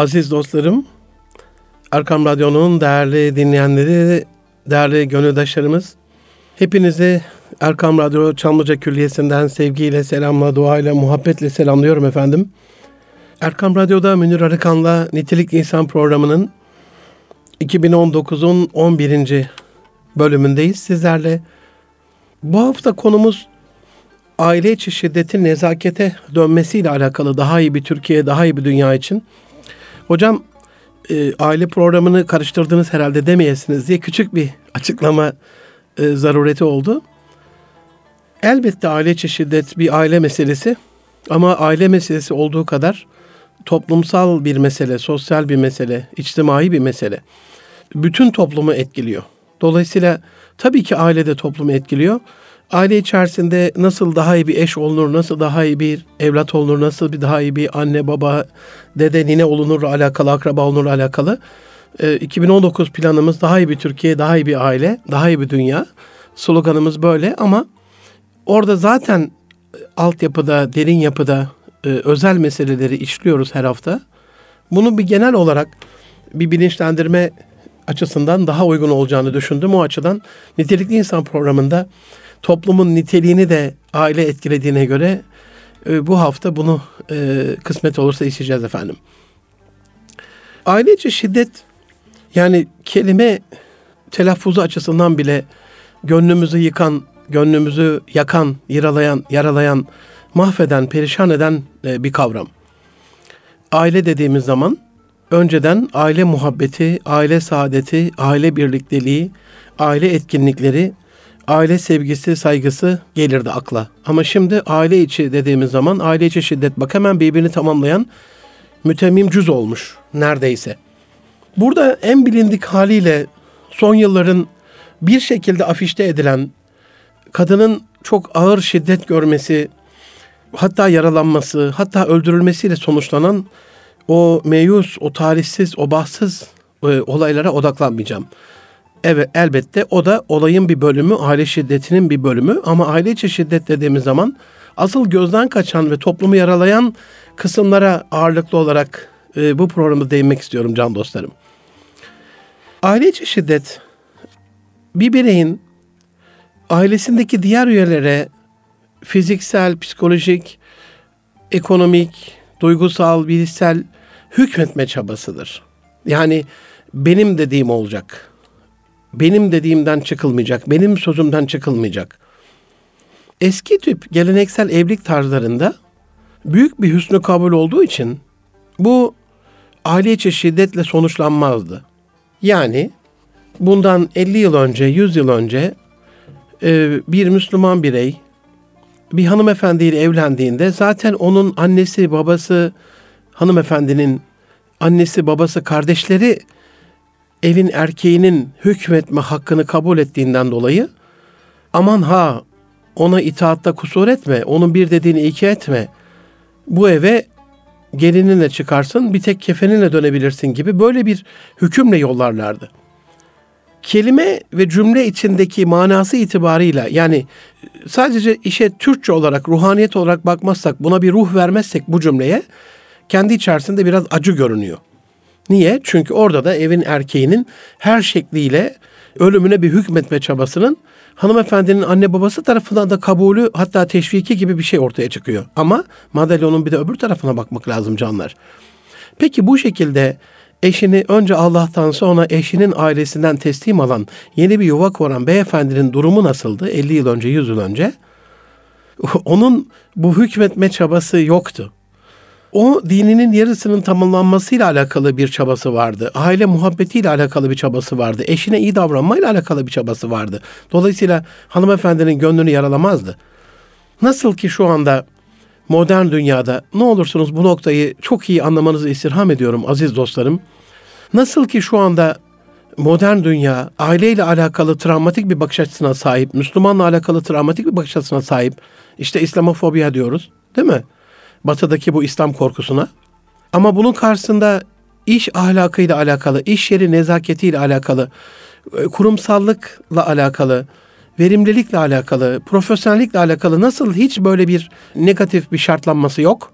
Aziz dostlarım, Erkam Radyo'nun değerli dinleyenleri, değerli gönüldaşlarımız, hepinizi Erkam Radyo Çamlıca Külliyesi'nden sevgiyle, selamla, duayla, muhabbetle selamlıyorum efendim. Erkam Radyo'da Münir Arıkan'la Nitelik İnsan programının 2019'un 11. bölümündeyiz sizlerle. Bu hafta konumuz aile içi şiddetin nezakete dönmesiyle alakalı daha iyi bir Türkiye, daha iyi bir dünya için. Hocam e, aile programını karıştırdınız herhalde demeyesiniz diye küçük bir açıklama e, zarureti oldu. Elbette aile içi bir aile meselesi ama aile meselesi olduğu kadar toplumsal bir mesele, sosyal bir mesele, içtimai bir mesele. Bütün toplumu etkiliyor. Dolayısıyla tabii ki aile de toplumu etkiliyor. Aile içerisinde nasıl daha iyi bir eş olunur, nasıl daha iyi bir evlat olunur, nasıl bir daha iyi bir anne, baba, dede, nine olunur alakalı, akraba olunur alakalı. 2019 ee, planımız daha iyi bir Türkiye, daha iyi bir aile, daha iyi bir dünya. Sloganımız böyle ama orada zaten altyapıda, derin yapıda e, özel meseleleri işliyoruz her hafta. Bunu bir genel olarak bir bilinçlendirme açısından daha uygun olacağını düşündüm. O açıdan nitelikli insan programında toplumun niteliğini de aile etkilediğine göre e, bu hafta bunu e, kısmet olursa işleyeceğiz efendim. Aile içi şiddet yani kelime telaffuzu açısından bile gönlümüzü yıkan, gönlümüzü yakan, yaralayan, yaralayan, mahveden, perişan eden e, bir kavram. Aile dediğimiz zaman önceden aile muhabbeti, aile saadeti, aile birlikteliği, aile etkinlikleri aile sevgisi, saygısı gelirdi akla. Ama şimdi aile içi dediğimiz zaman aile içi şiddet bak hemen birbirini tamamlayan mütemmim cüz olmuş neredeyse. Burada en bilindik haliyle son yılların bir şekilde afişte edilen kadının çok ağır şiddet görmesi, hatta yaralanması, hatta öldürülmesiyle sonuçlanan o meyus, o tarihsiz, o bahtsız e, olaylara odaklanmayacağım. Evet elbette o da olayın bir bölümü, aile şiddetinin bir bölümü ama aile içi şiddet dediğimiz zaman asıl gözden kaçan ve toplumu yaralayan kısımlara ağırlıklı olarak e, bu programı değinmek istiyorum can dostlarım. Aile içi şiddet bir bireyin ailesindeki diğer üyelere fiziksel, psikolojik, ekonomik, duygusal, bilişsel hükmetme çabasıdır. Yani benim dediğim olacak benim dediğimden çıkılmayacak, benim sözümden çıkılmayacak. Eski tip geleneksel evlilik tarzlarında büyük bir hüsnü kabul olduğu için bu aile içi şiddetle sonuçlanmazdı. Yani bundan 50 yıl önce, 100 yıl önce e, bir Müslüman birey bir hanımefendiyle evlendiğinde zaten onun annesi, babası, hanımefendinin annesi, babası, kardeşleri evin erkeğinin hükmetme hakkını kabul ettiğinden dolayı aman ha ona itaatta kusur etme, onun bir dediğini iki etme. Bu eve gelininle çıkarsın, bir tek kefeninle dönebilirsin gibi böyle bir hükümle yollarlardı. Kelime ve cümle içindeki manası itibarıyla yani sadece işe Türkçe olarak, ruhaniyet olarak bakmazsak, buna bir ruh vermezsek bu cümleye kendi içerisinde biraz acı görünüyor. Niye? Çünkü orada da evin erkeğinin her şekliyle ölümüne bir hükmetme çabasının hanımefendinin anne babası tarafından da kabulü hatta teşviki gibi bir şey ortaya çıkıyor. Ama madalyonun bir de öbür tarafına bakmak lazım canlar. Peki bu şekilde eşini önce Allah'tan sonra eşinin ailesinden teslim alan yeni bir yuva kuran beyefendinin durumu nasıldı 50 yıl önce 100 yıl önce? Onun bu hükmetme çabası yoktu o dininin yarısının tamamlanmasıyla alakalı bir çabası vardı. Aile muhabbetiyle alakalı bir çabası vardı. Eşine iyi davranmayla alakalı bir çabası vardı. Dolayısıyla hanımefendinin gönlünü yaralamazdı. Nasıl ki şu anda modern dünyada ne olursunuz bu noktayı çok iyi anlamanızı istirham ediyorum aziz dostlarım. Nasıl ki şu anda modern dünya aileyle alakalı travmatik bir bakış açısına sahip, Müslümanla alakalı travmatik bir bakış açısına sahip. İşte İslamofobiya diyoruz, değil mi? Batıdaki bu İslam korkusuna. Ama bunun karşısında iş ahlakıyla alakalı, iş yeri nezaketiyle alakalı, e, kurumsallıkla alakalı, verimlilikle alakalı, profesyonellikle alakalı nasıl hiç böyle bir negatif bir şartlanması yok?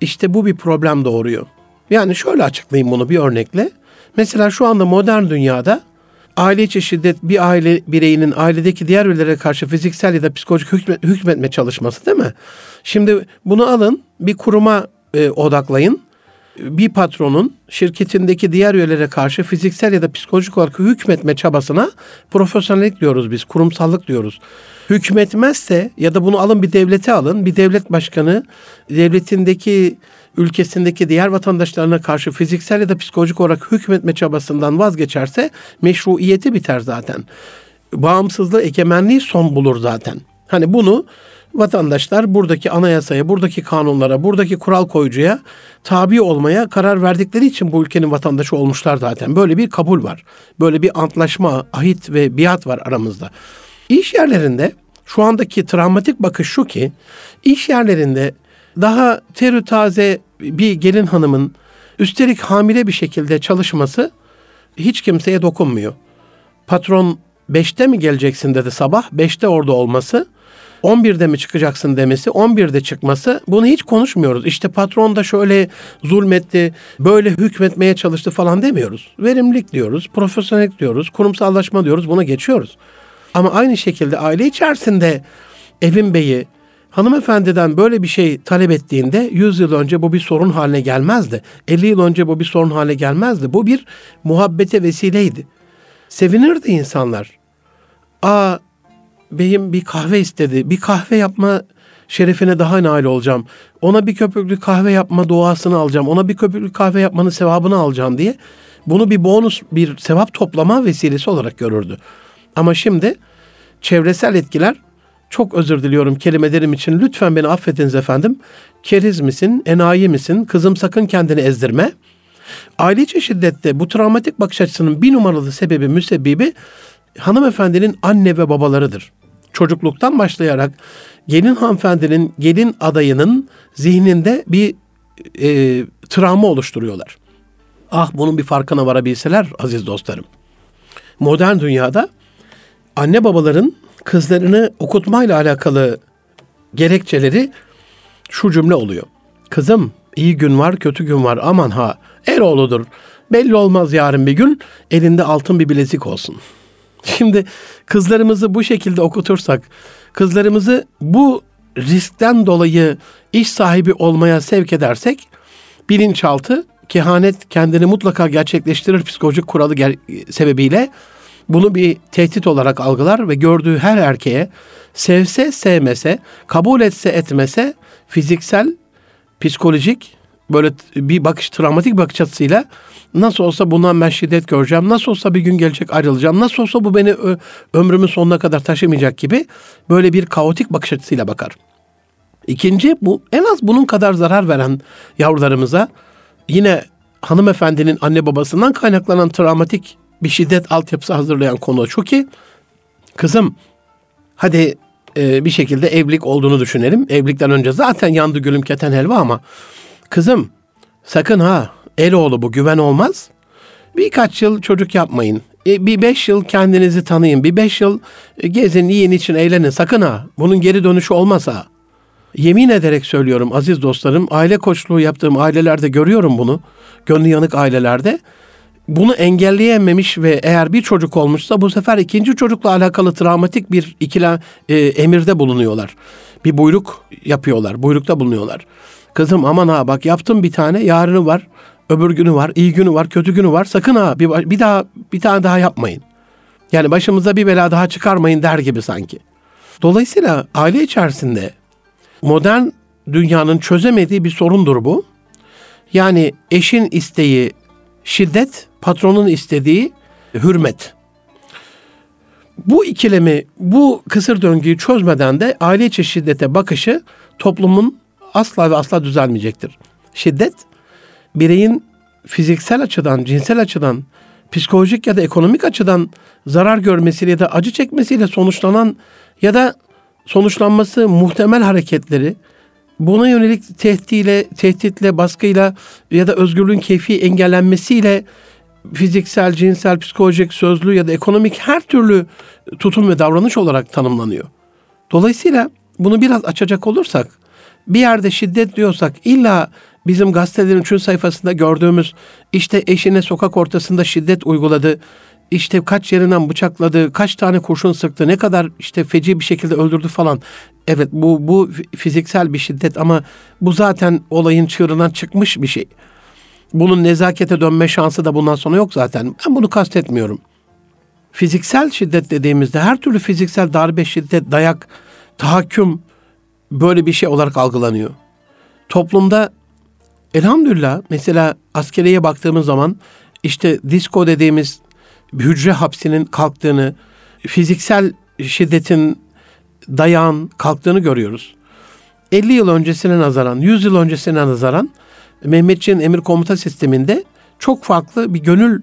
İşte bu bir problem doğuruyor. Yani şöyle açıklayayım bunu bir örnekle. Mesela şu anda modern dünyada aile içi şiddet bir aile bireyinin ailedeki diğer üyelere karşı fiziksel ya da psikolojik hükme, hükmetme çalışması değil mi? Şimdi bunu alın bir kuruma e, odaklayın. Bir patronun şirketindeki diğer üyelere karşı fiziksel ya da psikolojik olarak hükmetme çabasına profesyonellik diyoruz biz, kurumsallık diyoruz. Hükmetmezse ya da bunu alın bir devlete alın, bir devlet başkanı devletindeki ülkesindeki diğer vatandaşlarına karşı fiziksel ya da psikolojik olarak hükmetme çabasından vazgeçerse meşruiyeti biter zaten. Bağımsızlığı, egemenliği son bulur zaten. Hani bunu vatandaşlar buradaki anayasaya, buradaki kanunlara, buradaki kural koyucuya tabi olmaya karar verdikleri için bu ülkenin vatandaşı olmuşlar zaten. Böyle bir kabul var. Böyle bir antlaşma, ahit ve biat var aramızda. İş yerlerinde şu andaki travmatik bakış şu ki iş yerlerinde daha terü taze bir gelin hanımın üstelik hamile bir şekilde çalışması hiç kimseye dokunmuyor. Patron 5'te mi geleceksin dedi sabah, 5'te orada olması, 11'de mi çıkacaksın demesi, 11'de çıkması bunu hiç konuşmuyoruz. İşte patron da şöyle zulmetti, böyle hükmetmeye çalıştı falan demiyoruz. Verimlilik diyoruz, profesyonellik diyoruz, kurumsallaşma diyoruz buna geçiyoruz. Ama aynı şekilde aile içerisinde evin beyi, hanımefendiden böyle bir şey talep ettiğinde 100 yıl önce bu bir sorun haline gelmezdi. 50 yıl önce bu bir sorun haline gelmezdi. Bu bir muhabbete vesileydi. Sevinirdi insanlar. Aa beyim bir kahve istedi. Bir kahve yapma şerefine daha nail olacağım. Ona bir köpüklü kahve yapma duasını alacağım. Ona bir köpüklü kahve yapmanın sevabını alacağım diye. Bunu bir bonus, bir sevap toplama vesilesi olarak görürdü. Ama şimdi çevresel etkiler çok özür diliyorum kelimelerim için. Lütfen beni affediniz efendim. Keriz misin, enayi misin? Kızım sakın kendini ezdirme. Aile içi şiddette bu travmatik bakış açısının bir numaralı sebebi, müsebbibi hanımefendinin anne ve babalarıdır. Çocukluktan başlayarak gelin hanımefendinin, gelin adayının zihninde bir e, travma oluşturuyorlar. Ah bunun bir farkına varabilseler aziz dostlarım. Modern dünyada anne babaların kızlarını okutmayla alakalı gerekçeleri şu cümle oluyor. Kızım iyi gün var kötü gün var aman ha Eroğlu'dur. Belli olmaz yarın bir gün elinde altın bir bilezik olsun. Şimdi kızlarımızı bu şekilde okutursak, kızlarımızı bu riskten dolayı iş sahibi olmaya sevk edersek bilinçaltı kehanet kendini mutlaka gerçekleştirir psikolojik kuralı ger- sebebiyle bunu bir tehdit olarak algılar ve gördüğü her erkeğe sevse sevmese, kabul etse etmese fiziksel, psikolojik böyle bir bakış, travmatik bakış açısıyla nasıl olsa bundan ben şiddet göreceğim, nasıl olsa bir gün gelecek ayrılacağım, nasıl olsa bu beni ömrümün sonuna kadar taşımayacak gibi böyle bir kaotik bakış açısıyla bakar. İkinci bu en az bunun kadar zarar veren yavrularımıza yine hanımefendinin anne babasından kaynaklanan travmatik bir şiddet altyapısı hazırlayan konu şu ki kızım hadi e, bir şekilde evlilik olduğunu düşünelim. Evlilikten önce zaten yandı gülüm keten helva ama kızım sakın ha el oğlu bu güven olmaz. Birkaç yıl çocuk yapmayın. E, bir beş yıl kendinizi tanıyın. Bir beş yıl e, gezin, yiyin için eğlenin. Sakın ha. Bunun geri dönüşü olmasa. Yemin ederek söylüyorum aziz dostlarım. Aile koçluğu yaptığım ailelerde görüyorum bunu. Gönlü yanık ailelerde bunu engelleyememiş ve eğer bir çocuk olmuşsa bu sefer ikinci çocukla alakalı travmatik bir ikila e, emirde bulunuyorlar. Bir buyruk yapıyorlar, buyrukta bulunuyorlar. Kızım aman ha bak yaptım bir tane yarını var, öbür günü var, iyi günü var, kötü günü var. Sakın ha bir, bir daha bir tane daha yapmayın. Yani başımıza bir bela daha çıkarmayın der gibi sanki. Dolayısıyla aile içerisinde modern dünyanın çözemediği bir sorundur bu. Yani eşin isteği şiddet, patronun istediği hürmet. Bu ikilemi, bu kısır döngüyü çözmeden de aile içi şiddete bakışı toplumun asla ve asla düzelmeyecektir. Şiddet, bireyin fiziksel açıdan, cinsel açıdan, psikolojik ya da ekonomik açıdan zarar görmesiyle ya da acı çekmesiyle sonuçlanan ya da sonuçlanması muhtemel hareketleri, buna yönelik tehditle, tehditle, baskıyla ya da özgürlüğün keyfi engellenmesiyle fiziksel, cinsel, psikolojik, sözlü ya da ekonomik her türlü tutum ve davranış olarak tanımlanıyor. Dolayısıyla bunu biraz açacak olursak bir yerde şiddet diyorsak illa bizim gazetelerin üçüncü sayfasında gördüğümüz işte eşine sokak ortasında şiddet uyguladı, işte kaç yerinden bıçakladı, kaç tane kurşun sıktı, ne kadar işte feci bir şekilde öldürdü falan. Evet bu bu fiziksel bir şiddet ama bu zaten olayın çığırından çıkmış bir şey. Bunun nezakete dönme şansı da bundan sonra yok zaten. Ben bunu kastetmiyorum. Fiziksel şiddet dediğimizde her türlü fiziksel darbe, şiddet, dayak, tahakküm böyle bir şey olarak algılanıyor. Toplumda elhamdülillah mesela askeriyeye baktığımız zaman işte disco dediğimiz hücre hapsinin kalktığını, fiziksel şiddetin dayağın kalktığını görüyoruz. 50 yıl öncesine nazaran, 100 yıl öncesine nazaran Mehmetçiğin emir komuta sisteminde çok farklı bir gönül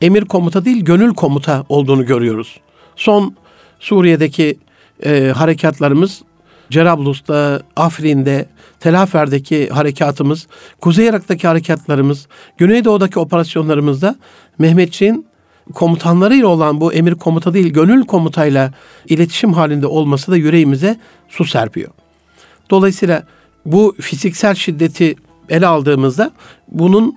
emir komuta değil gönül komuta olduğunu görüyoruz. Son Suriye'deki e, harekatlarımız Cerablus'ta, Afrin'de, Telafer'deki harekatımız, Kuzey Irak'taki harekatlarımız, Güneydoğu'daki operasyonlarımızda Mehmetçiğin komutanlarıyla olan bu emir komuta değil gönül komutayla iletişim halinde olması da yüreğimize su serpiyor. Dolayısıyla bu fiziksel şiddeti ele aldığımızda bunun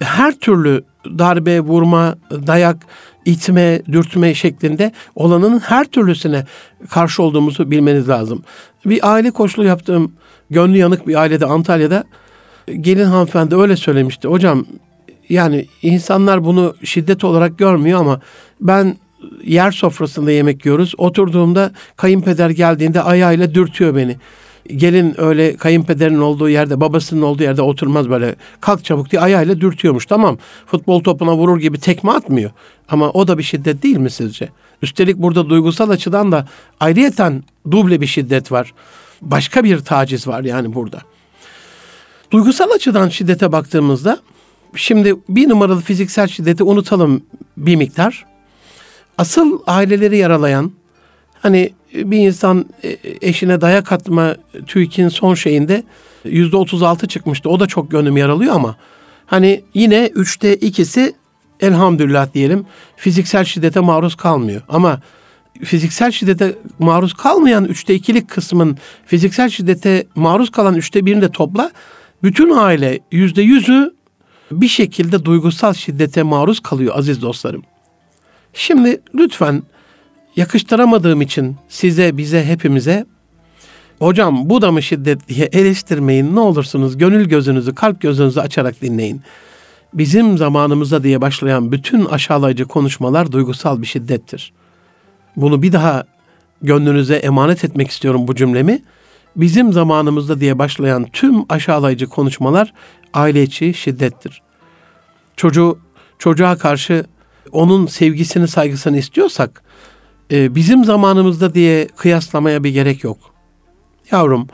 her türlü darbe, vurma, dayak, itme, dürtme şeklinde olanın her türlüsüne karşı olduğumuzu bilmeniz lazım. Bir aile koçluğu yaptığım gönlü yanık bir ailede Antalya'da gelin hanımefendi öyle söylemişti. Hocam yani insanlar bunu şiddet olarak görmüyor ama ben yer sofrasında yemek yiyoruz. Oturduğumda kayınpeder geldiğinde ayağıyla dürtüyor beni. Gelin öyle kayınpederin olduğu yerde, babasının olduğu yerde oturmaz böyle. Kalk çabuk diye ayağıyla dürtüyormuş. Tamam futbol topuna vurur gibi tekme atmıyor. Ama o da bir şiddet değil mi sizce? Üstelik burada duygusal açıdan da ayrıyeten duble bir şiddet var. Başka bir taciz var yani burada. Duygusal açıdan şiddete baktığımızda şimdi bir numaralı fiziksel şiddeti unutalım bir miktar. Asıl aileleri yaralayan hani bir insan e, eşine dayak atma TÜİK'in son şeyinde yüzde otuz altı çıkmıştı. O da çok gönlüm yaralıyor ama hani yine üçte ikisi elhamdülillah diyelim fiziksel şiddete maruz kalmıyor. Ama fiziksel şiddete maruz kalmayan üçte ikilik kısmın fiziksel şiddete maruz kalan üçte birini de topla. Bütün aile yüzde yüzü bir şekilde duygusal şiddete maruz kalıyor aziz dostlarım. Şimdi lütfen yakıştıramadığım için size, bize, hepimize hocam bu da mı şiddet diye eleştirmeyin. Ne olursunuz gönül gözünüzü, kalp gözünüzü açarak dinleyin. Bizim zamanımızda diye başlayan bütün aşağılayıcı konuşmalar duygusal bir şiddettir. Bunu bir daha gönlünüze emanet etmek istiyorum bu cümlemi. Bizim zamanımızda diye başlayan tüm aşağılayıcı konuşmalar aile içi şiddettir. Çocuğu çocuğa karşı onun sevgisini, saygısını istiyorsak e, bizim zamanımızda diye kıyaslamaya bir gerek yok. Yavrum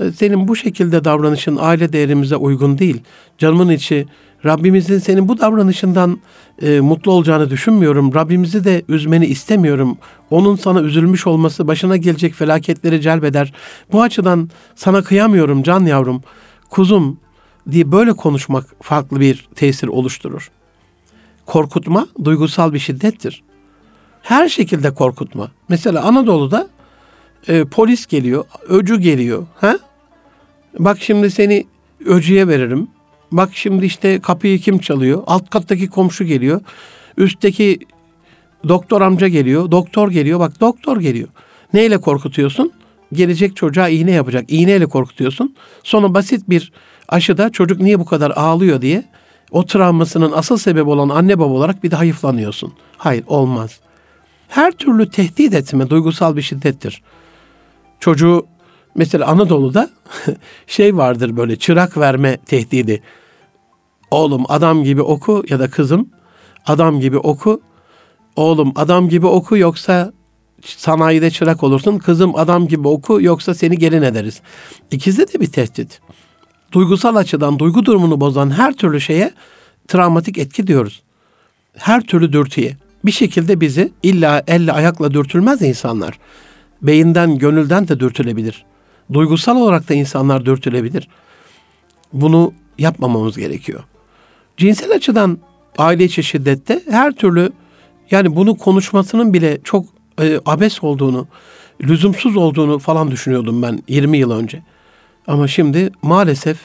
e, senin bu şekilde davranışın aile değerimize uygun değil. Canımın içi Rabbimizin senin bu davranışından e, mutlu olacağını düşünmüyorum. Rabbimizi de üzmeni istemiyorum. Onun sana üzülmüş olması başına gelecek felaketleri celbeder. Bu açıdan sana kıyamıyorum can yavrum, kuzum diye böyle konuşmak farklı bir tesir oluşturur. Korkutma duygusal bir şiddettir. Her şekilde korkutma. Mesela Anadolu'da e, polis geliyor, öcü geliyor. Ha? Bak şimdi seni öcüye veririm. Bak şimdi işte kapıyı kim çalıyor? Alt kattaki komşu geliyor. Üstteki doktor amca geliyor. Doktor geliyor. Bak doktor geliyor. Neyle korkutuyorsun? Gelecek çocuğa iğne yapacak. İğneyle korkutuyorsun. Sonra basit bir aşıda çocuk niye bu kadar ağlıyor diye o travmasının asıl sebebi olan anne baba olarak bir de hayıflanıyorsun. Hayır olmaz her türlü tehdit etme duygusal bir şiddettir. Çocuğu mesela Anadolu'da şey vardır böyle çırak verme tehdidi. Oğlum adam gibi oku ya da kızım adam gibi oku. Oğlum adam gibi oku yoksa sanayide çırak olursun. Kızım adam gibi oku yoksa seni gelin ederiz. İkisi de bir tehdit. Duygusal açıdan duygu durumunu bozan her türlü şeye travmatik etki diyoruz. Her türlü dürtüye bir şekilde bizi illa elle ayakla dürtülmez insanlar. Beyinden, gönülden de dürtülebilir. Duygusal olarak da insanlar dürtülebilir. Bunu yapmamamız gerekiyor. Cinsel açıdan aile içi şiddette her türlü yani bunu konuşmasının bile çok e, abes olduğunu, lüzumsuz olduğunu falan düşünüyordum ben 20 yıl önce. Ama şimdi maalesef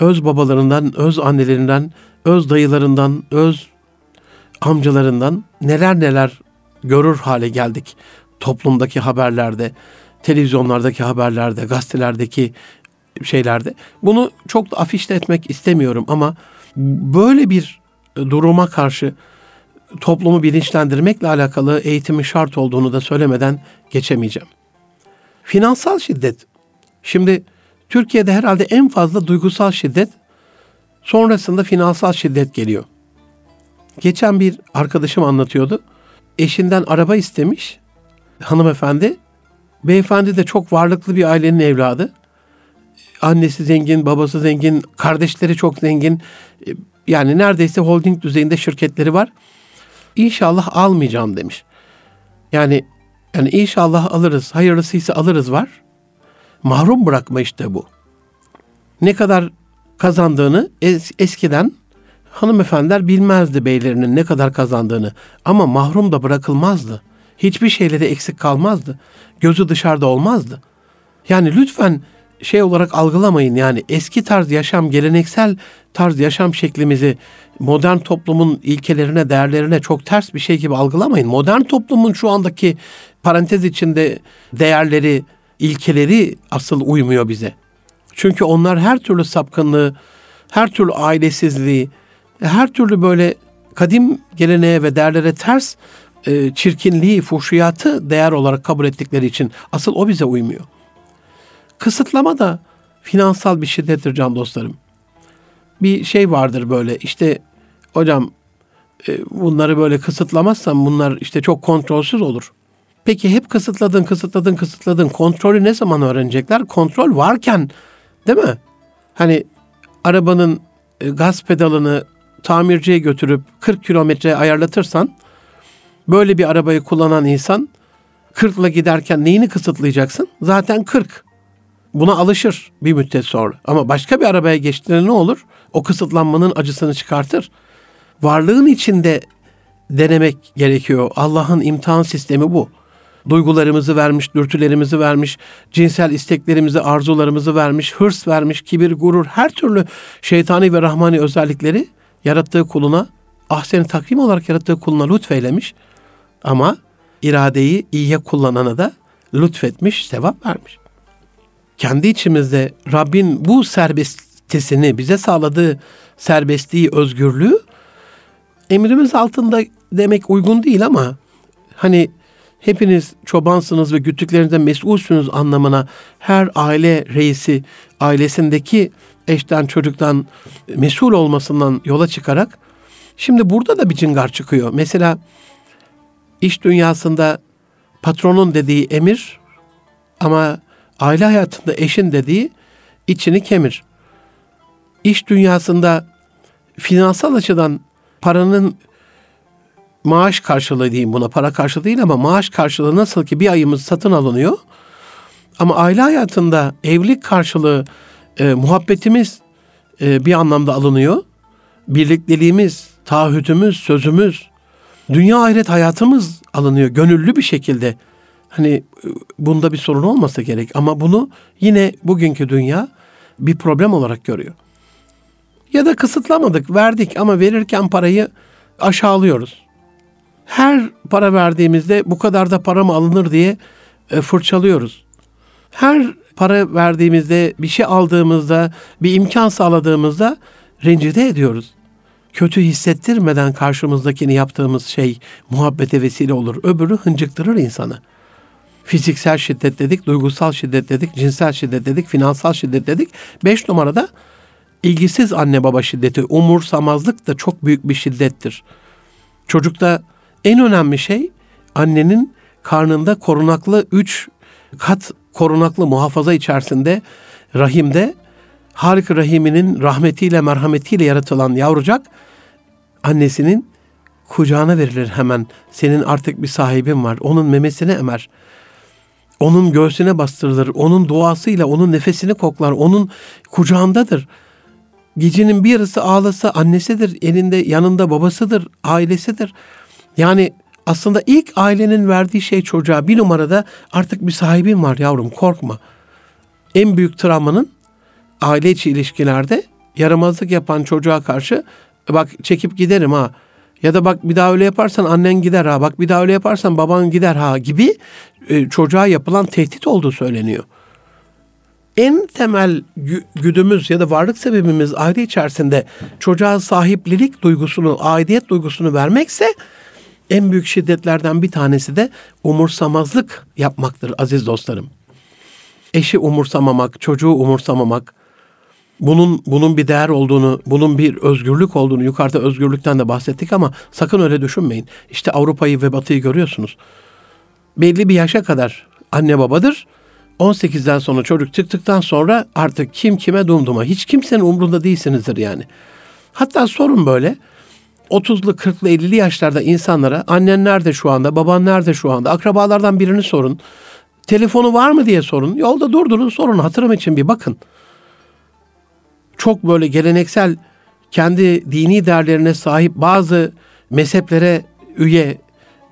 öz babalarından, öz annelerinden, öz dayılarından, öz amcalarından neler neler görür hale geldik. Toplumdaki haberlerde, televizyonlardaki haberlerde, gazetelerdeki şeylerde. Bunu çok da afişte etmek istemiyorum ama böyle bir duruma karşı toplumu bilinçlendirmekle alakalı eğitimin şart olduğunu da söylemeden geçemeyeceğim. Finansal şiddet. Şimdi Türkiye'de herhalde en fazla duygusal şiddet sonrasında finansal şiddet geliyor. Geçen bir arkadaşım anlatıyordu. Eşinden araba istemiş hanımefendi. Beyefendi de çok varlıklı bir ailenin evladı. Annesi zengin, babası zengin, kardeşleri çok zengin. Yani neredeyse holding düzeyinde şirketleri var. İnşallah almayacağım demiş. Yani yani inşallah alırız, hayırlısıysa alırız var. Mahrum bırakma işte bu. Ne kadar kazandığını es, eskiden hanımefendiler bilmezdi beylerinin ne kadar kazandığını. Ama mahrum da bırakılmazdı. Hiçbir şeyleri eksik kalmazdı. Gözü dışarıda olmazdı. Yani lütfen şey olarak algılamayın yani eski tarz yaşam, geleneksel tarz yaşam şeklimizi modern toplumun ilkelerine, değerlerine çok ters bir şey gibi algılamayın. Modern toplumun şu andaki parantez içinde değerleri, ilkeleri asıl uymuyor bize. Çünkü onlar her türlü sapkınlığı, her türlü ailesizliği, her türlü böyle kadim geleneğe ve değerlere ters e, çirkinliği, fuhşiyatı değer olarak kabul ettikleri için asıl o bize uymuyor. Kısıtlama da finansal bir şiddettir can dostlarım. Bir şey vardır böyle işte hocam e, bunları böyle kısıtlamazsam bunlar işte çok kontrolsüz olur. Peki hep kısıtladın, kısıtladın, kısıtladın. Kontrolü ne zaman öğrenecekler? Kontrol varken değil mi? Hani arabanın e, gaz pedalını tamirciye götürüp 40 kilometre ayarlatırsan böyle bir arabayı kullanan insan 40 ile giderken neyini kısıtlayacaksın? Zaten 40. Buna alışır bir müddet sonra. Ama başka bir arabaya geçtiğinde ne olur? O kısıtlanmanın acısını çıkartır. Varlığın içinde denemek gerekiyor. Allah'ın imtihan sistemi bu. Duygularımızı vermiş, dürtülerimizi vermiş, cinsel isteklerimizi, arzularımızı vermiş, hırs vermiş, kibir, gurur, her türlü şeytani ve rahmani özellikleri yarattığı kuluna, ahsen takvim olarak yarattığı kuluna lütfeylemiş. Ama iradeyi iyiye kullanana da lütfetmiş, sevap vermiş. Kendi içimizde Rabbin bu serbestisini, bize sağladığı serbestliği, özgürlüğü emrimiz altında demek uygun değil ama hani hepiniz çobansınız ve güttüklerinizde mesulsünüz anlamına her aile reisi ailesindeki eşten çocuktan mesul olmasından yola çıkarak şimdi burada da bir cingar çıkıyor. Mesela iş dünyasında patronun dediği emir ama aile hayatında eşin dediği içini kemir. İş dünyasında finansal açıdan paranın maaş karşılığı diyeyim buna para karşılığı değil ama maaş karşılığı nasıl ki bir ayımız satın alınıyor. Ama aile hayatında evlilik karşılığı e, muhabbetimiz e, bir anlamda alınıyor. Birlikteliğimiz, taahhütümüz, sözümüz, dünya ahiret hayatımız alınıyor gönüllü bir şekilde. Hani e, bunda bir sorun olmasa gerek ama bunu yine bugünkü dünya bir problem olarak görüyor. Ya da kısıtlamadık, verdik ama verirken parayı aşağılıyoruz. Her para verdiğimizde bu kadar da para mı alınır diye e, fırçalıyoruz. Her para verdiğimizde, bir şey aldığımızda, bir imkan sağladığımızda rencide ediyoruz. Kötü hissettirmeden karşımızdakini yaptığımız şey muhabbete vesile olur. Öbürü hıncıktırır insanı. Fiziksel şiddet dedik, duygusal şiddet dedik, cinsel şiddet dedik, finansal şiddet dedik. Beş numarada ilgisiz anne baba şiddeti, umursamazlık da çok büyük bir şiddettir. Çocukta en önemli şey annenin karnında korunaklı üç kat korunaklı muhafaza içerisinde rahimde Halik Rahim'inin rahmetiyle merhametiyle yaratılan yavrucak annesinin kucağına verilir hemen. Senin artık bir sahibin var. Onun memesini emer. Onun göğsüne bastırılır. Onun duasıyla onun nefesini koklar. Onun kucağındadır. Gecenin bir yarısı ağlasa annesidir. Elinde yanında babasıdır. Ailesidir. Yani aslında ilk ailenin verdiği şey çocuğa bir numarada artık bir sahibin var yavrum korkma. En büyük travmanın aile içi ilişkilerde yaramazlık yapan çocuğa karşı bak çekip giderim ha. Ya da bak bir daha öyle yaparsan annen gider ha. Bak bir daha öyle yaparsan baban gider ha gibi e, çocuğa yapılan tehdit olduğu söyleniyor. En temel güdümüz ya da varlık sebebimiz aile içerisinde çocuğa sahiplilik duygusunu, aidiyet duygusunu vermekse en büyük şiddetlerden bir tanesi de umursamazlık yapmaktır aziz dostlarım. Eşi umursamamak, çocuğu umursamamak, bunun bunun bir değer olduğunu, bunun bir özgürlük olduğunu yukarıda özgürlükten de bahsettik ama sakın öyle düşünmeyin. İşte Avrupa'yı ve Batı'yı görüyorsunuz. Belli bir yaşa kadar anne babadır. 18'den sonra çocuk çıktıktan sonra artık kim kime dumduma hiç kimsenin umrunda değilsinizdir yani. Hatta sorun böyle 30'lu 40'lı 50'li yaşlarda insanlara annen nerede şu anda, baban nerede şu anda, akrabalardan birini sorun. Telefonu var mı diye sorun. Yolda durdurun sorun hatırım için bir bakın. Çok böyle geleneksel kendi dini değerlerine sahip bazı mezheplere üye,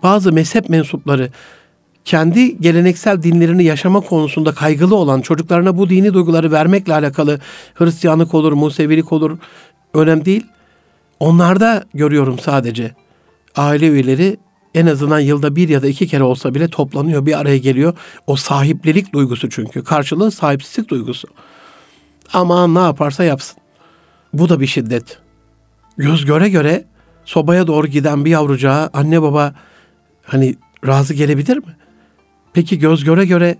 bazı mezhep mensupları kendi geleneksel dinlerini yaşama konusunda kaygılı olan çocuklarına bu dini duyguları vermekle alakalı Hristiyanlık olur, Musevilik olur önemli değil. Onlarda görüyorum sadece aile üyeleri en azından yılda bir ya da iki kere olsa bile toplanıyor, bir araya geliyor. O sahiplilik duygusu çünkü. Karşılığı sahipsizlik duygusu. Ama ne yaparsa yapsın. Bu da bir şiddet. Göz göre göre sobaya doğru giden bir yavrucağa anne baba hani razı gelebilir mi? Peki göz göre göre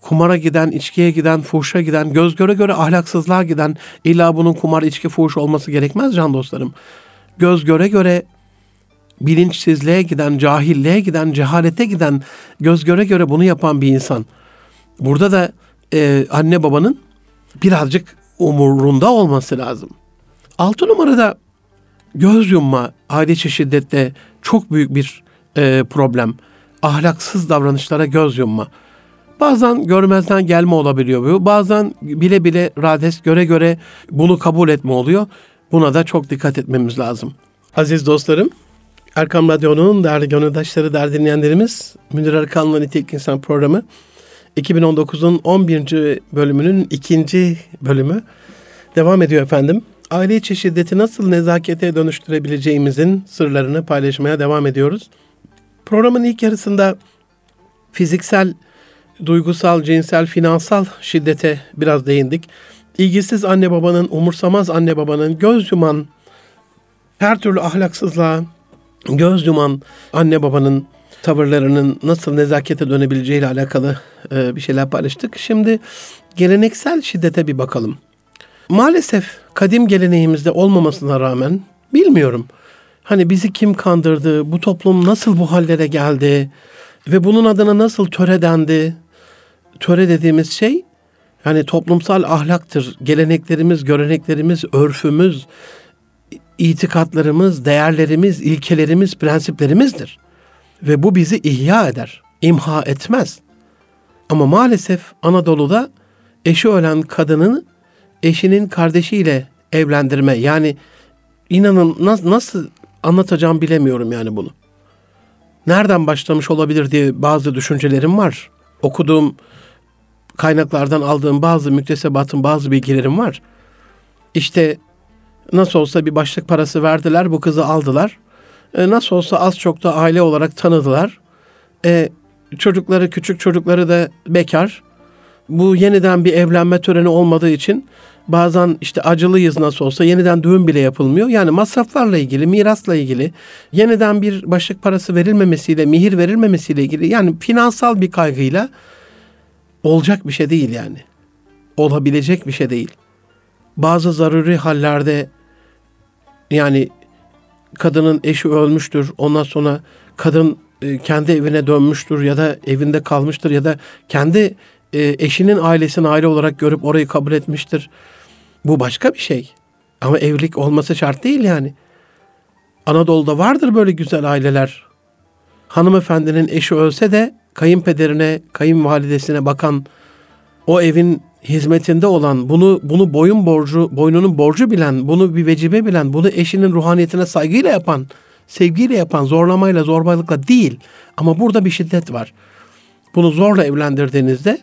kumara giden, içkiye giden, fuhuşa giden, göz göre göre ahlaksızlığa giden, illa bunun kumar, içki, fuhuş olması gerekmez can dostlarım. Göz göre göre bilinçsizliğe giden, cahilliğe giden, cehalete giden, göz göre göre bunu yapan bir insan. Burada da e, anne babanın birazcık umurunda olması lazım. Altı numarada göz yumma aile şiddette çok büyük bir e, problem. Ahlaksız davranışlara göz yumma. Bazen görmezden gelme olabiliyor bu. Bazen bile bile rades göre göre bunu kabul etme oluyor. Buna da çok dikkat etmemiz lazım. Aziz dostlarım, Erkam Radyo'nun değerli gönüldaşları, değerli dinleyenlerimiz, Münir Erkan'la Nitelik İnsan programı 2019'un 11. bölümünün ikinci bölümü devam ediyor efendim. Aile içi şiddeti nasıl nezakete dönüştürebileceğimizin sırlarını paylaşmaya devam ediyoruz. Programın ilk yarısında fiziksel duygusal, cinsel, finansal şiddete biraz değindik. İlgisiz anne babanın, umursamaz anne babanın, göz yuman, her türlü ahlaksızlığa göz yuman anne babanın tavırlarının nasıl nezakete dönebileceğiyle alakalı e, bir şeyler paylaştık. Şimdi geleneksel şiddete bir bakalım. Maalesef kadim geleneğimizde olmamasına rağmen bilmiyorum. Hani bizi kim kandırdı, bu toplum nasıl bu hallere geldi ve bunun adına nasıl töre dendi, töre dediğimiz şey yani toplumsal ahlaktır. Geleneklerimiz, göreneklerimiz, örfümüz, itikatlarımız, değerlerimiz, ilkelerimiz, prensiplerimizdir. Ve bu bizi ihya eder, imha etmez. Ama maalesef Anadolu'da eşi ölen kadının eşinin kardeşiyle evlendirme yani inanın nasıl, nasıl anlatacağım bilemiyorum yani bunu. Nereden başlamış olabilir diye bazı düşüncelerim var. Okuduğum kaynaklardan aldığım bazı müktesebatın bazı bilgilerim var. İşte nasıl olsa bir başlık parası verdiler, bu kızı aldılar. E, nasıl olsa az çok da aile olarak tanıdılar. E, çocukları, küçük çocukları da bekar. Bu yeniden bir evlenme töreni olmadığı için bazen işte acılıyız nasıl olsa yeniden düğün bile yapılmıyor. Yani masraflarla ilgili, mirasla ilgili, yeniden bir başlık parası verilmemesiyle, mihir verilmemesiyle ilgili yani finansal bir kaygıyla olacak bir şey değil yani. Olabilecek bir şey değil. Bazı zaruri hallerde yani kadının eşi ölmüştür. Ondan sonra kadın e, kendi evine dönmüştür ya da evinde kalmıştır ya da kendi e, eşinin ailesini aile olarak görüp orayı kabul etmiştir. Bu başka bir şey. Ama evlilik olması şart değil yani. Anadolu'da vardır böyle güzel aileler. Hanımefendinin eşi ölse de kayınpederine, kayınvalidesine bakan, o evin hizmetinde olan, bunu bunu boyun borcu, boynunun borcu bilen, bunu bir vecibe bilen, bunu eşinin ruhaniyetine saygıyla yapan, sevgiyle yapan, zorlamayla, zorbalıkla değil. Ama burada bir şiddet var. Bunu zorla evlendirdiğinizde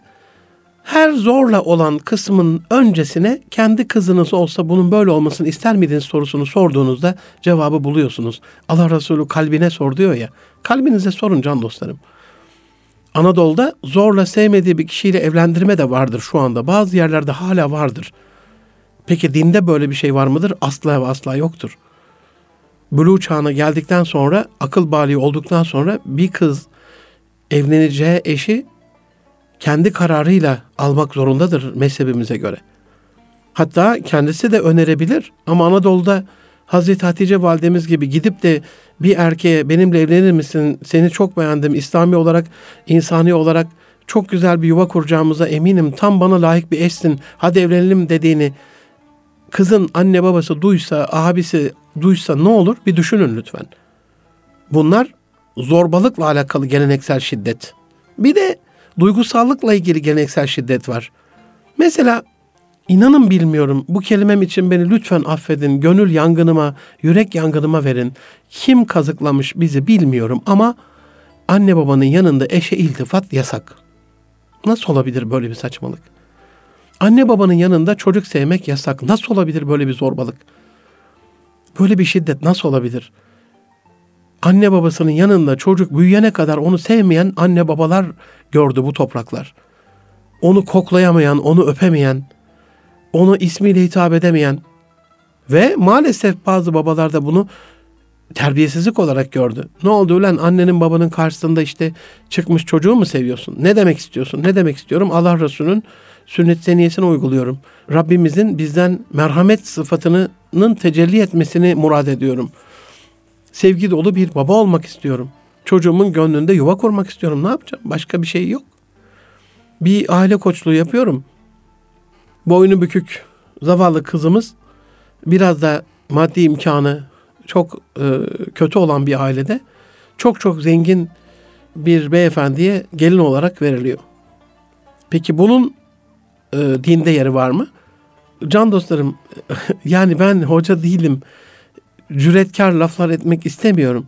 her zorla olan kısmın öncesine kendi kızınız olsa bunun böyle olmasını ister miydiniz sorusunu sorduğunuzda cevabı buluyorsunuz. Allah Resulü kalbine sor diyor ya. Kalbinize sorun can dostlarım. Anadolu'da zorla sevmediği bir kişiyle evlendirme de vardır şu anda. Bazı yerlerde hala vardır. Peki dinde böyle bir şey var mıdır? Asla ve asla yoktur. Buluğ çağına geldikten sonra, akıl bali olduktan sonra bir kız evleneceği eşi kendi kararıyla almak zorundadır mezhebimize göre. Hatta kendisi de önerebilir ama Anadolu'da Hazreti Hatice validemiz gibi gidip de bir erkeğe benimle evlenir misin? Seni çok beğendim. İslami olarak, insani olarak çok güzel bir yuva kuracağımıza eminim. Tam bana layık bir eşsin. Hadi evlenelim dediğini kızın anne babası duysa, abisi duysa ne olur? Bir düşünün lütfen. Bunlar zorbalıkla alakalı geleneksel şiddet. Bir de duygusallıkla ilgili geleneksel şiddet var. Mesela inanın bilmiyorum bu kelimem için beni lütfen affedin. Gönül yangınıma, yürek yangınıma verin. Kim kazıklamış bizi bilmiyorum ama anne babanın yanında eşe iltifat yasak. Nasıl olabilir böyle bir saçmalık? Anne babanın yanında çocuk sevmek yasak. Nasıl olabilir böyle bir zorbalık? Böyle bir şiddet nasıl olabilir? Anne babasının yanında çocuk büyüyene kadar onu sevmeyen anne babalar gördü bu topraklar. Onu koklayamayan, onu öpemeyen, onu ismiyle hitap edemeyen ve maalesef bazı babalar da bunu terbiyesizlik olarak gördü. Ne oldu ulan annenin babanın karşısında işte çıkmış çocuğu mu seviyorsun? Ne demek istiyorsun? Ne demek istiyorum? Allah Resulü'nün sünnet seniyesini uyguluyorum. Rabbimizin bizden merhamet sıfatının tecelli etmesini murad ediyorum. Sevgi dolu bir baba olmak istiyorum. Çocuğumun gönlünde yuva kurmak istiyorum. Ne yapacağım? Başka bir şey yok. Bir aile koçluğu yapıyorum. Boynu bükük zavallı kızımız biraz da maddi imkanı çok e, kötü olan bir ailede çok çok zengin bir beyefendiye gelin olarak veriliyor. Peki bunun e, dinde yeri var mı? Can dostlarım yani ben hoca değilim. Cüretkar laflar etmek istemiyorum.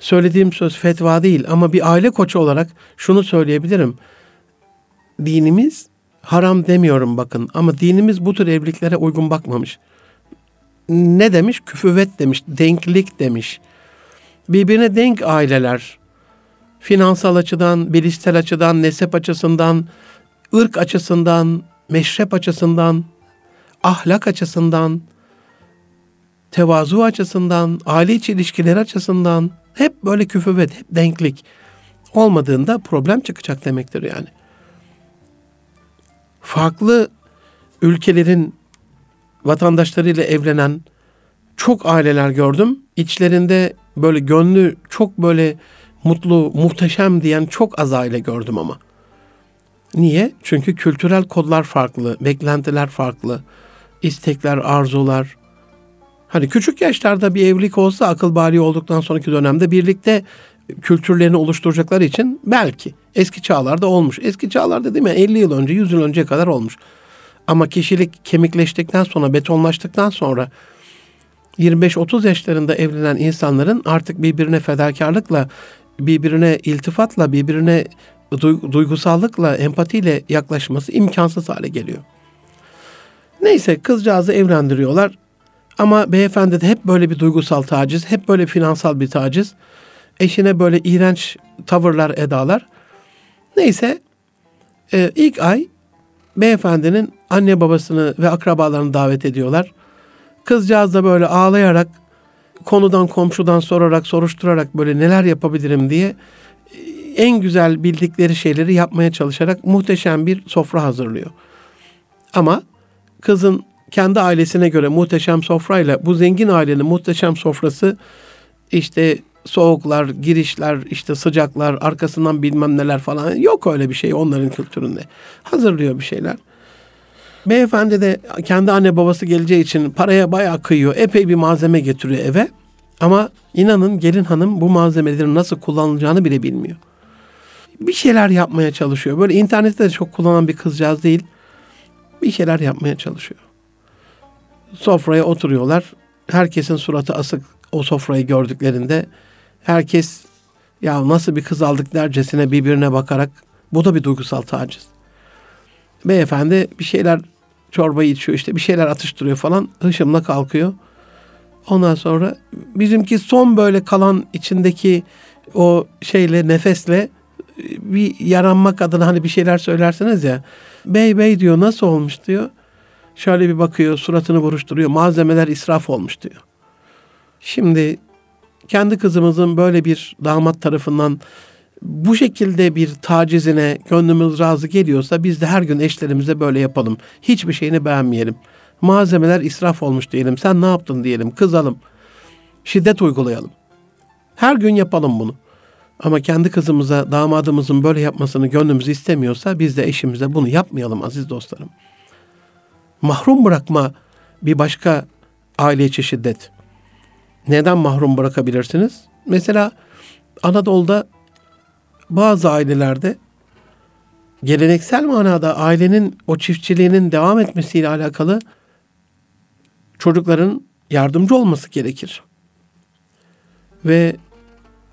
Söylediğim söz fetva değil ama bir aile koçu olarak şunu söyleyebilirim. Dinimiz haram demiyorum bakın ama dinimiz bu tür evliliklere uygun bakmamış. Ne demiş? Küfüvet demiş, denklik demiş. Birbirine denk aileler, finansal açıdan, bilişsel açıdan, nesep açısından, ırk açısından, meşrep açısından, ahlak açısından, tevazu açısından, aile içi ilişkiler açısından hep böyle küfüvet, hep denklik olmadığında problem çıkacak demektir yani. Farklı ülkelerin vatandaşlarıyla evlenen çok aileler gördüm. İçlerinde böyle gönlü çok böyle mutlu, muhteşem diyen çok az aile gördüm ama. Niye? Çünkü kültürel kodlar farklı, beklentiler farklı, istekler, arzular. Hani küçük yaşlarda bir evlilik olsa akıl bali olduktan sonraki dönemde birlikte kültürlerini oluşturacakları için belki eski çağlarda olmuş. Eski çağlarda değil mi? 50 yıl önce, 100 yıl önceye kadar olmuş. Ama kişilik kemikleştikten sonra, betonlaştıktan sonra 25-30 yaşlarında evlenen insanların artık birbirine fedakarlıkla, birbirine iltifatla, birbirine duygusallıkla, empatiyle yaklaşması imkansız hale geliyor. Neyse kızcağızı evlendiriyorlar. Ama beyefendi de hep böyle bir duygusal taciz, hep böyle finansal bir taciz. Eşine böyle iğrenç tavırlar, edalar. Neyse e, ilk ay beyefendinin anne babasını ve akrabalarını davet ediyorlar. Kızcağız da böyle ağlayarak konudan komşudan sorarak soruşturarak böyle neler yapabilirim diye en güzel bildikleri şeyleri yapmaya çalışarak muhteşem bir sofra hazırlıyor. Ama kızın kendi ailesine göre muhteşem sofrayla bu zengin ailenin muhteşem sofrası işte soğuklar, girişler, işte sıcaklar, arkasından bilmem neler falan yok öyle bir şey onların kültüründe. Hazırlıyor bir şeyler. Beyefendi de kendi anne babası geleceği için paraya bayağı kıyıyor. Epey bir malzeme getiriyor eve. Ama inanın gelin hanım bu malzemelerin nasıl kullanılacağını bile bilmiyor. Bir şeyler yapmaya çalışıyor. Böyle internette de çok kullanan bir kızcağız değil. Bir şeyler yapmaya çalışıyor. Sofraya oturuyorlar. Herkesin suratı asık o sofrayı gördüklerinde. Herkes ya nasıl bir kız aldık dercesine birbirine bakarak bu da bir duygusal taciz. Beyefendi bir şeyler çorbayı içiyor işte bir şeyler atıştırıyor falan hışımla kalkıyor. Ondan sonra bizimki son böyle kalan içindeki o şeyle nefesle bir yaranmak adına hani bir şeyler söylersiniz ya. Bey bey diyor nasıl olmuş diyor. Şöyle bir bakıyor suratını buruşturuyor. Malzemeler israf olmuş diyor. Şimdi kendi kızımızın böyle bir damat tarafından bu şekilde bir tacizine gönlümüz razı geliyorsa biz de her gün eşlerimize böyle yapalım. Hiçbir şeyini beğenmeyelim. Malzemeler israf olmuş diyelim. Sen ne yaptın diyelim. Kızalım. Şiddet uygulayalım. Her gün yapalım bunu. Ama kendi kızımıza, damadımızın böyle yapmasını gönlümüz istemiyorsa biz de eşimize bunu yapmayalım aziz dostlarım. Mahrum bırakma bir başka aile içi şiddet. Neden mahrum bırakabilirsiniz? Mesela Anadolu'da bazı ailelerde geleneksel manada ailenin o çiftçiliğinin devam etmesiyle alakalı çocukların yardımcı olması gerekir. Ve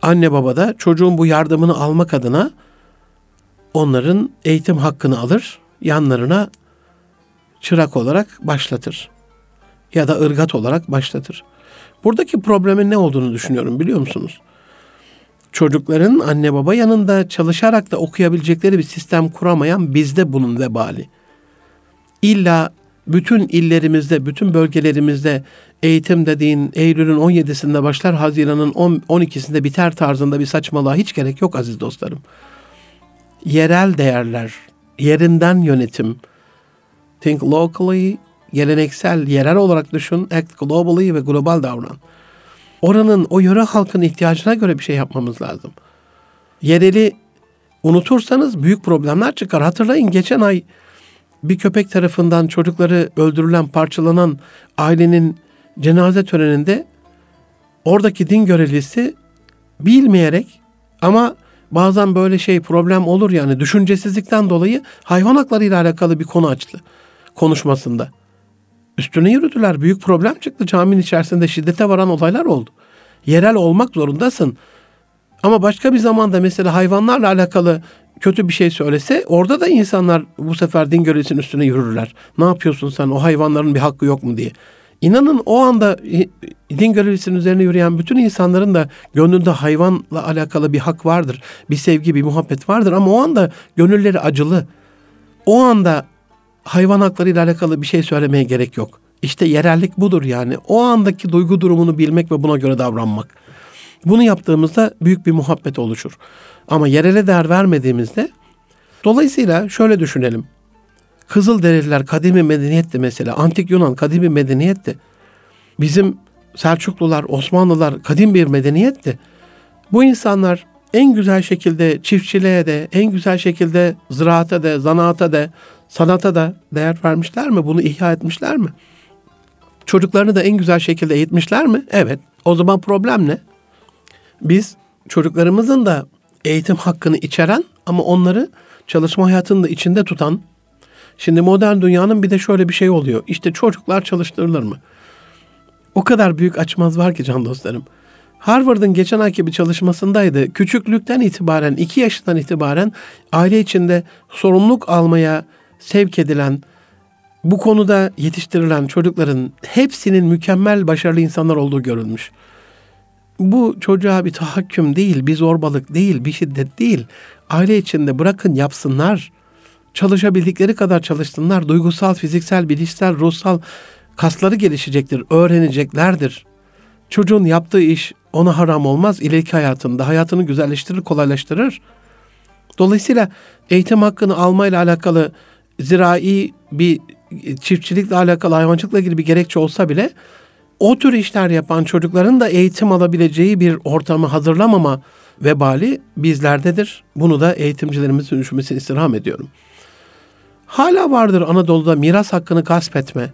anne baba da çocuğun bu yardımını almak adına onların eğitim hakkını alır, yanlarına çırak olarak başlatır. Ya da ırgat olarak başlatır. Buradaki problemin ne olduğunu düşünüyorum biliyor musunuz? Çocukların anne baba yanında çalışarak da okuyabilecekleri bir sistem kuramayan bizde bunun vebali. İlla bütün illerimizde, bütün bölgelerimizde eğitim dediğin Eylül'ün 17'sinde başlar, Haziran'ın 12'sinde biter tarzında bir saçmalığa hiç gerek yok aziz dostlarım. Yerel değerler, yerinden yönetim, think locally, geleneksel, yerel olarak düşün, act globally ve global davran. Oranın, o yöre halkın ihtiyacına göre bir şey yapmamız lazım. Yereli unutursanız büyük problemler çıkar. Hatırlayın geçen ay bir köpek tarafından çocukları öldürülen, parçalanan ailenin cenaze töreninde oradaki din görevlisi bilmeyerek ama bazen böyle şey problem olur yani düşüncesizlikten dolayı hayvan hakları ile alakalı bir konu açtı konuşmasında. Üstüne yürüdüler. Büyük problem çıktı. Caminin içerisinde şiddete varan olaylar oldu. Yerel olmak zorundasın. Ama başka bir zamanda mesela hayvanlarla alakalı kötü bir şey söylese orada da insanlar bu sefer din görevlisinin üstüne yürürler. Ne yapıyorsun sen o hayvanların bir hakkı yok mu diye. İnanın o anda din görevlisinin üzerine yürüyen bütün insanların da gönlünde hayvanla alakalı bir hak vardır. Bir sevgi, bir muhabbet vardır ama o anda gönülleri acılı. O anda hayvan hakları ile alakalı bir şey söylemeye gerek yok. İşte yerellik budur yani. O andaki duygu durumunu bilmek ve buna göre davranmak. Bunu yaptığımızda büyük bir muhabbet oluşur. Ama yerele değer vermediğimizde dolayısıyla şöyle düşünelim. Kızılderililer kadimi medeniyetti mesela. Antik Yunan kadimi medeniyetti. Bizim Selçuklular, Osmanlılar kadim bir medeniyetti. Bu insanlar en güzel şekilde çiftçiliğe de, en güzel şekilde ziraata da, zanaata da, sanata da değer vermişler mi? Bunu ihya etmişler mi? Çocuklarını da en güzel şekilde eğitmişler mi? Evet. O zaman problem ne? Biz çocuklarımızın da eğitim hakkını içeren ama onları çalışma hayatının da içinde tutan Şimdi modern dünyanın bir de şöyle bir şey oluyor. İşte çocuklar çalıştırılır mı? O kadar büyük açmaz var ki can dostlarım. Harvard'ın geçen ayki bir çalışmasındaydı. Küçüklükten itibaren, iki yaşından itibaren aile içinde sorumluluk almaya sevk edilen, bu konuda yetiştirilen çocukların hepsinin mükemmel başarılı insanlar olduğu görülmüş. Bu çocuğa bir tahakküm değil, bir zorbalık değil, bir şiddet değil. Aile içinde bırakın yapsınlar. Çalışabildikleri kadar çalışsınlar. Duygusal, fiziksel, bilişsel, ruhsal kasları gelişecektir, öğreneceklerdir. Çocuğun yaptığı iş ona haram olmaz. İleriki hayatında hayatını güzelleştirir, kolaylaştırır. Dolayısıyla eğitim hakkını almayla alakalı zirai bir çiftçilikle alakalı, hayvancılıkla ilgili bir gerekçe olsa bile o tür işler yapan çocukların da eğitim alabileceği bir ortamı hazırlamama vebali bizlerdedir. Bunu da eğitimcilerimizin düşünmesini istirham ediyorum. Hala vardır Anadolu'da miras hakkını gasp etme.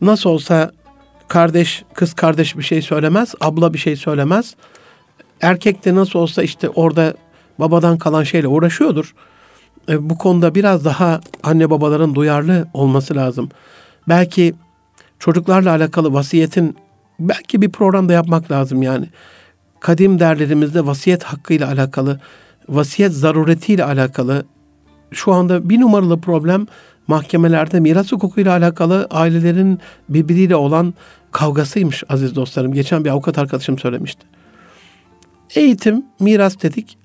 Nasıl olsa kardeş, kız kardeş bir şey söylemez, abla bir şey söylemez. Erkek de nasıl olsa işte orada babadan kalan şeyle uğraşıyordur. E, bu konuda biraz daha anne babaların duyarlı olması lazım. Belki çocuklarla alakalı vasiyetin belki bir programda yapmak lazım yani. Kadim derlerimizde vasiyet hakkıyla alakalı, vasiyet zaruretiyle alakalı şu anda bir numaralı problem mahkemelerde miras hukukuyla alakalı ailelerin birbiriyle olan kavgasıymış aziz dostlarım. Geçen bir avukat arkadaşım söylemişti. Eğitim, miras dedik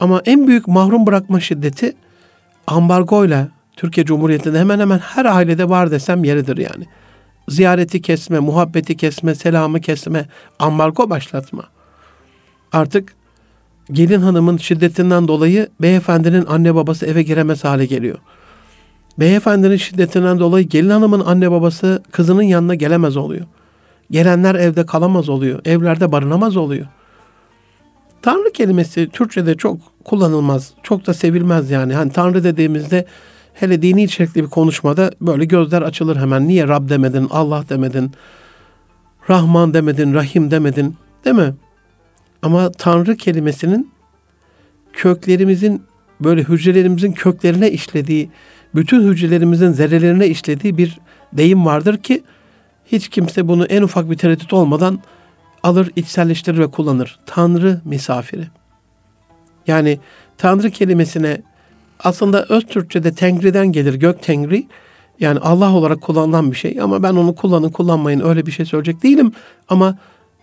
ama en büyük mahrum bırakma şiddeti ambargoyla Türkiye Cumhuriyeti'nde hemen hemen her ailede var desem yeridir yani. Ziyareti kesme, muhabbeti kesme, selamı kesme, ambargo başlatma. Artık gelin hanımın şiddetinden dolayı beyefendinin anne babası eve giremez hale geliyor. Beyefendinin şiddetinden dolayı gelin hanımın anne babası kızının yanına gelemez oluyor. Gelenler evde kalamaz oluyor. Evlerde barınamaz oluyor. Tanrı kelimesi Türkçe'de çok kullanılmaz. Çok da sevilmez yani. Hani Tanrı dediğimizde hele dini içerikli bir konuşmada böyle gözler açılır hemen. Niye Rab demedin, Allah demedin, Rahman demedin, Rahim demedin değil mi? Ama Tanrı kelimesinin köklerimizin böyle hücrelerimizin köklerine işlediği, bütün hücrelerimizin zerrelerine işlediği bir deyim vardır ki hiç kimse bunu en ufak bir tereddüt olmadan alır, içselleştirir ve kullanır. Tanrı misafiri. Yani Tanrı kelimesine aslında öz Türkçe'de Tengri'den gelir. Gök Tengri. Yani Allah olarak kullanılan bir şey ama ben onu kullanın kullanmayın öyle bir şey söyleyecek değilim. Ama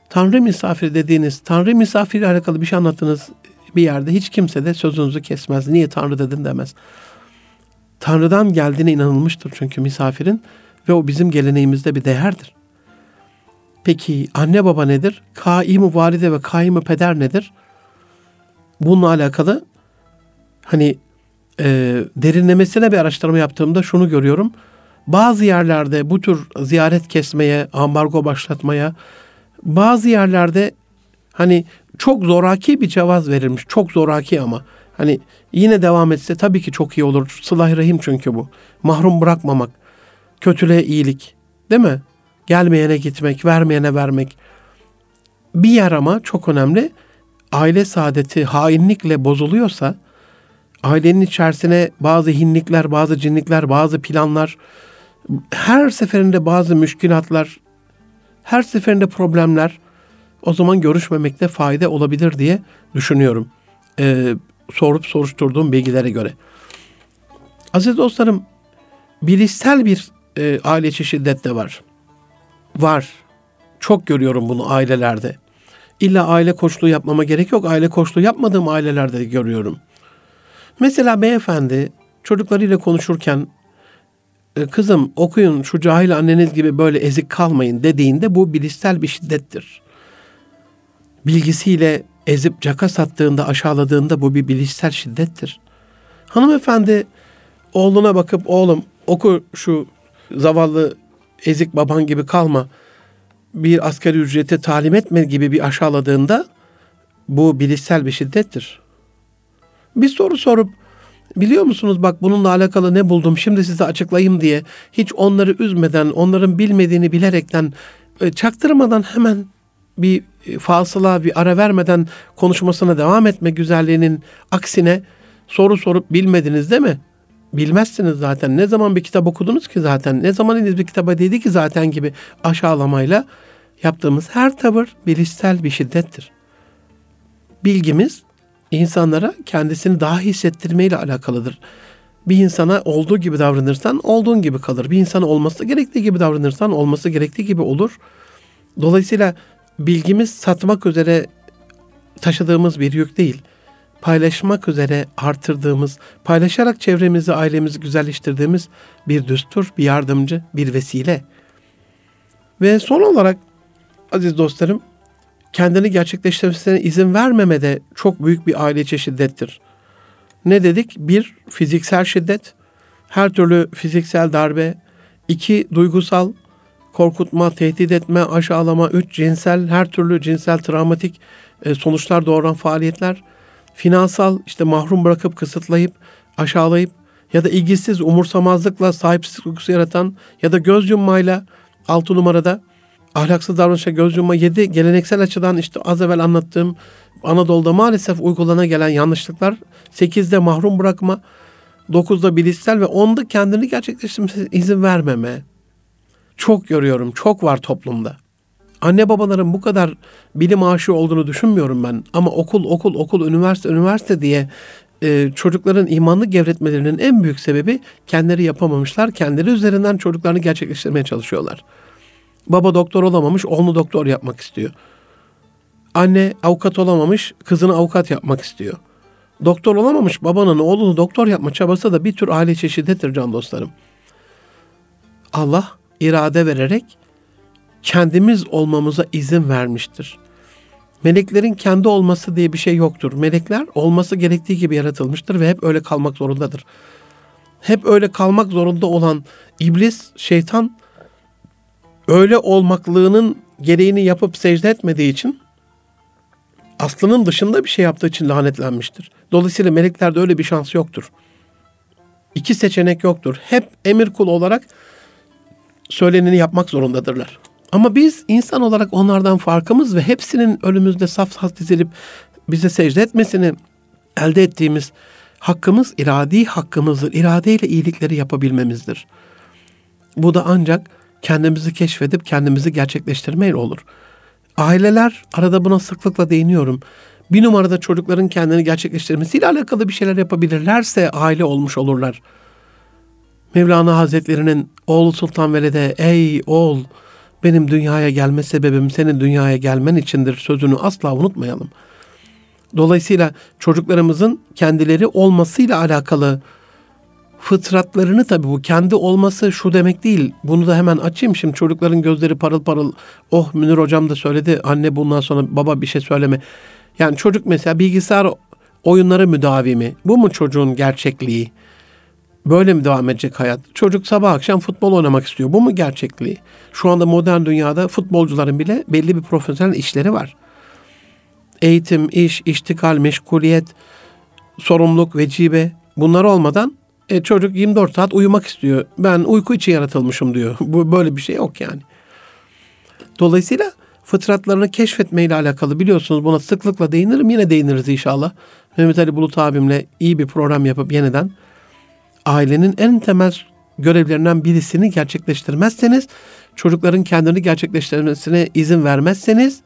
Tanrı misafiri dediğiniz, Tanrı misafiri alakalı bir şey anlattığınız bir yerde hiç kimse de sözünüzü kesmez. Niye Tanrı dedin demez. Tanrı'dan geldiğine inanılmıştır çünkü misafirin ve o bizim geleneğimizde bir değerdir. Peki anne baba nedir? Kaim-i valide ve kaim peder nedir? Bununla alakalı hani e, derinlemesine bir araştırma yaptığımda şunu görüyorum. Bazı yerlerde bu tür ziyaret kesmeye, ambargo başlatmaya, bazı yerlerde hani çok zoraki bir cevaz verilmiş. Çok zoraki ama. Hani yine devam etse tabii ki çok iyi olur. Sılah rahim çünkü bu. Mahrum bırakmamak. Kötülüğe iyilik. Değil mi? Gelmeyene gitmek, vermeyene vermek. Bir yer ama çok önemli. Aile saadeti hainlikle bozuluyorsa ailenin içerisine bazı hinlikler, bazı cinlikler, bazı planlar, her seferinde bazı müşkilatlar, her seferinde problemler o zaman görüşmemekte fayda olabilir diye düşünüyorum. Ee, sorup soruşturduğum bilgilere göre. Aziz dostlarım, bilişsel bir e, aile içi şiddet de var. Var. Çok görüyorum bunu ailelerde. İlla aile koçluğu yapmama gerek yok. Aile koçluğu yapmadığım ailelerde de görüyorum. Mesela beyefendi çocuklarıyla konuşurken e, kızım okuyun şu cahil anneniz gibi böyle ezik kalmayın dediğinde bu bilişsel bir şiddettir. Bilgisiyle ezip caka sattığında, aşağıladığında bu bir bilişsel şiddettir. Hanımefendi oğluna bakıp oğlum oku şu zavallı ezik baban gibi kalma. Bir asgari ücrete talim etme gibi bir aşağıladığında bu bilişsel bir şiddettir. Bir soru sorup biliyor musunuz bak bununla alakalı ne buldum şimdi size açıklayayım diye hiç onları üzmeden onların bilmediğini bilerekten e, çaktırmadan hemen bir e, fasıla bir ara vermeden konuşmasına devam etme güzelliğinin aksine soru sorup bilmediniz değil mi? Bilmezsiniz zaten. Ne zaman bir kitap okudunuz ki zaten? Ne zaman bir kitaba dedi ki zaten gibi aşağılamayla yaptığımız her tavır bilişsel bir şiddettir. Bilgimiz insanlara kendisini daha hissettirmeyle alakalıdır. Bir insana olduğu gibi davranırsan olduğun gibi kalır. Bir insana olması gerektiği gibi davranırsan olması gerektiği gibi olur. Dolayısıyla bilgimiz satmak üzere taşıdığımız bir yük değil. Paylaşmak üzere artırdığımız, paylaşarak çevremizi, ailemizi güzelleştirdiğimiz bir düstur, bir yardımcı, bir vesile. Ve son olarak aziz dostlarım, kendini gerçekleştirmesine izin vermeme de çok büyük bir aile içi şiddettir. Ne dedik? Bir, fiziksel şiddet, her türlü fiziksel darbe. iki duygusal korkutma, tehdit etme, aşağılama. Üç, cinsel, her türlü cinsel travmatik e, sonuçlar doğuran faaliyetler. Finansal, işte mahrum bırakıp, kısıtlayıp, aşağılayıp ya da ilgisiz, umursamazlıkla sahipsiz duygusu yaratan ya da göz yummayla altı numarada ahlaksız davranışa göz yumma yedi geleneksel açıdan işte az evvel anlattığım Anadolu'da maalesef uygulana gelen yanlışlıklar sekizde mahrum bırakma, dokuzda bilişsel ve onda kendini gerçekleştirmesine izin vermeme. Çok görüyorum, çok var toplumda. Anne babaların bu kadar bilim aşığı olduğunu düşünmüyorum ben. Ama okul, okul, okul, üniversite, üniversite diye e, çocukların imanlı gevretmelerinin en büyük sebebi kendileri yapamamışlar. Kendileri üzerinden çocuklarını gerçekleştirmeye çalışıyorlar. Baba doktor olamamış, oğlunu doktor yapmak istiyor. Anne avukat olamamış, kızını avukat yapmak istiyor. Doktor olamamış babanın oğlunu doktor yapma çabası da bir tür aile çeşididir can dostlarım. Allah irade vererek kendimiz olmamıza izin vermiştir. Meleklerin kendi olması diye bir şey yoktur. Melekler olması gerektiği gibi yaratılmıştır ve hep öyle kalmak zorundadır. Hep öyle kalmak zorunda olan iblis, şeytan öyle olmaklığının gereğini yapıp secde etmediği için aslının dışında bir şey yaptığı için lanetlenmiştir. Dolayısıyla meleklerde öyle bir şans yoktur. İki seçenek yoktur. Hep emir kul olarak söyleneni yapmak zorundadırlar. Ama biz insan olarak onlardan farkımız ve hepsinin önümüzde saf saf dizilip bize secde etmesini elde ettiğimiz hakkımız iradi hakkımızdır. İradeyle iyilikleri yapabilmemizdir. Bu da ancak kendimizi keşfedip kendimizi gerçekleştirmeyle olur. Aileler arada buna sıklıkla değiniyorum. Bir numarada çocukların kendini gerçekleştirmesiyle alakalı bir şeyler yapabilirlerse aile olmuş olurlar. Mevlana Hazretleri'nin oğlu Sultan Veled'e ey oğul benim dünyaya gelme sebebim senin dünyaya gelmen içindir sözünü asla unutmayalım. Dolayısıyla çocuklarımızın kendileri olmasıyla alakalı fıtratlarını tabii bu kendi olması şu demek değil. Bunu da hemen açayım şimdi çocukların gözleri parıl parıl. Oh Münir hocam da söyledi anne bundan sonra baba bir şey söyleme. Yani çocuk mesela bilgisayar oyunları müdavimi. Bu mu çocuğun gerçekliği? Böyle mi devam edecek hayat? Çocuk sabah akşam futbol oynamak istiyor. Bu mu gerçekliği? Şu anda modern dünyada futbolcuların bile belli bir profesyonel işleri var. Eğitim, iş, iştikal, meşguliyet, sorumluluk, vecibe bunlar olmadan e, çocuk 24 saat uyumak istiyor. Ben uyku için yaratılmışım diyor. Bu böyle bir şey yok yani. Dolayısıyla fıtratlarını keşfetmeyle alakalı biliyorsunuz buna sıklıkla değinirim. Yine değiniriz inşallah. Mehmet Ali Bulut abimle iyi bir program yapıp yeniden ailenin en temel görevlerinden birisini gerçekleştirmezseniz, çocukların kendini gerçekleştirmesine izin vermezseniz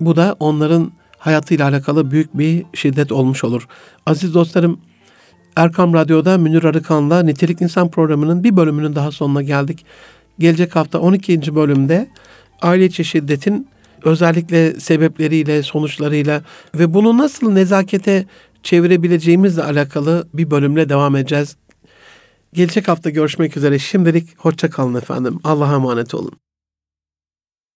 bu da onların hayatıyla alakalı büyük bir şiddet olmuş olur. Aziz dostlarım, Erkam Radyo'da Münir Arıkan'la Nitelik İnsan programının bir bölümünün daha sonuna geldik. Gelecek hafta 12. bölümde aile içi şiddetin özellikle sebepleriyle, sonuçlarıyla ve bunu nasıl nezakete çevirebileceğimizle alakalı bir bölümle devam edeceğiz. Gelecek hafta görüşmek üzere. Şimdilik hoşça kalın efendim. Allah'a emanet olun.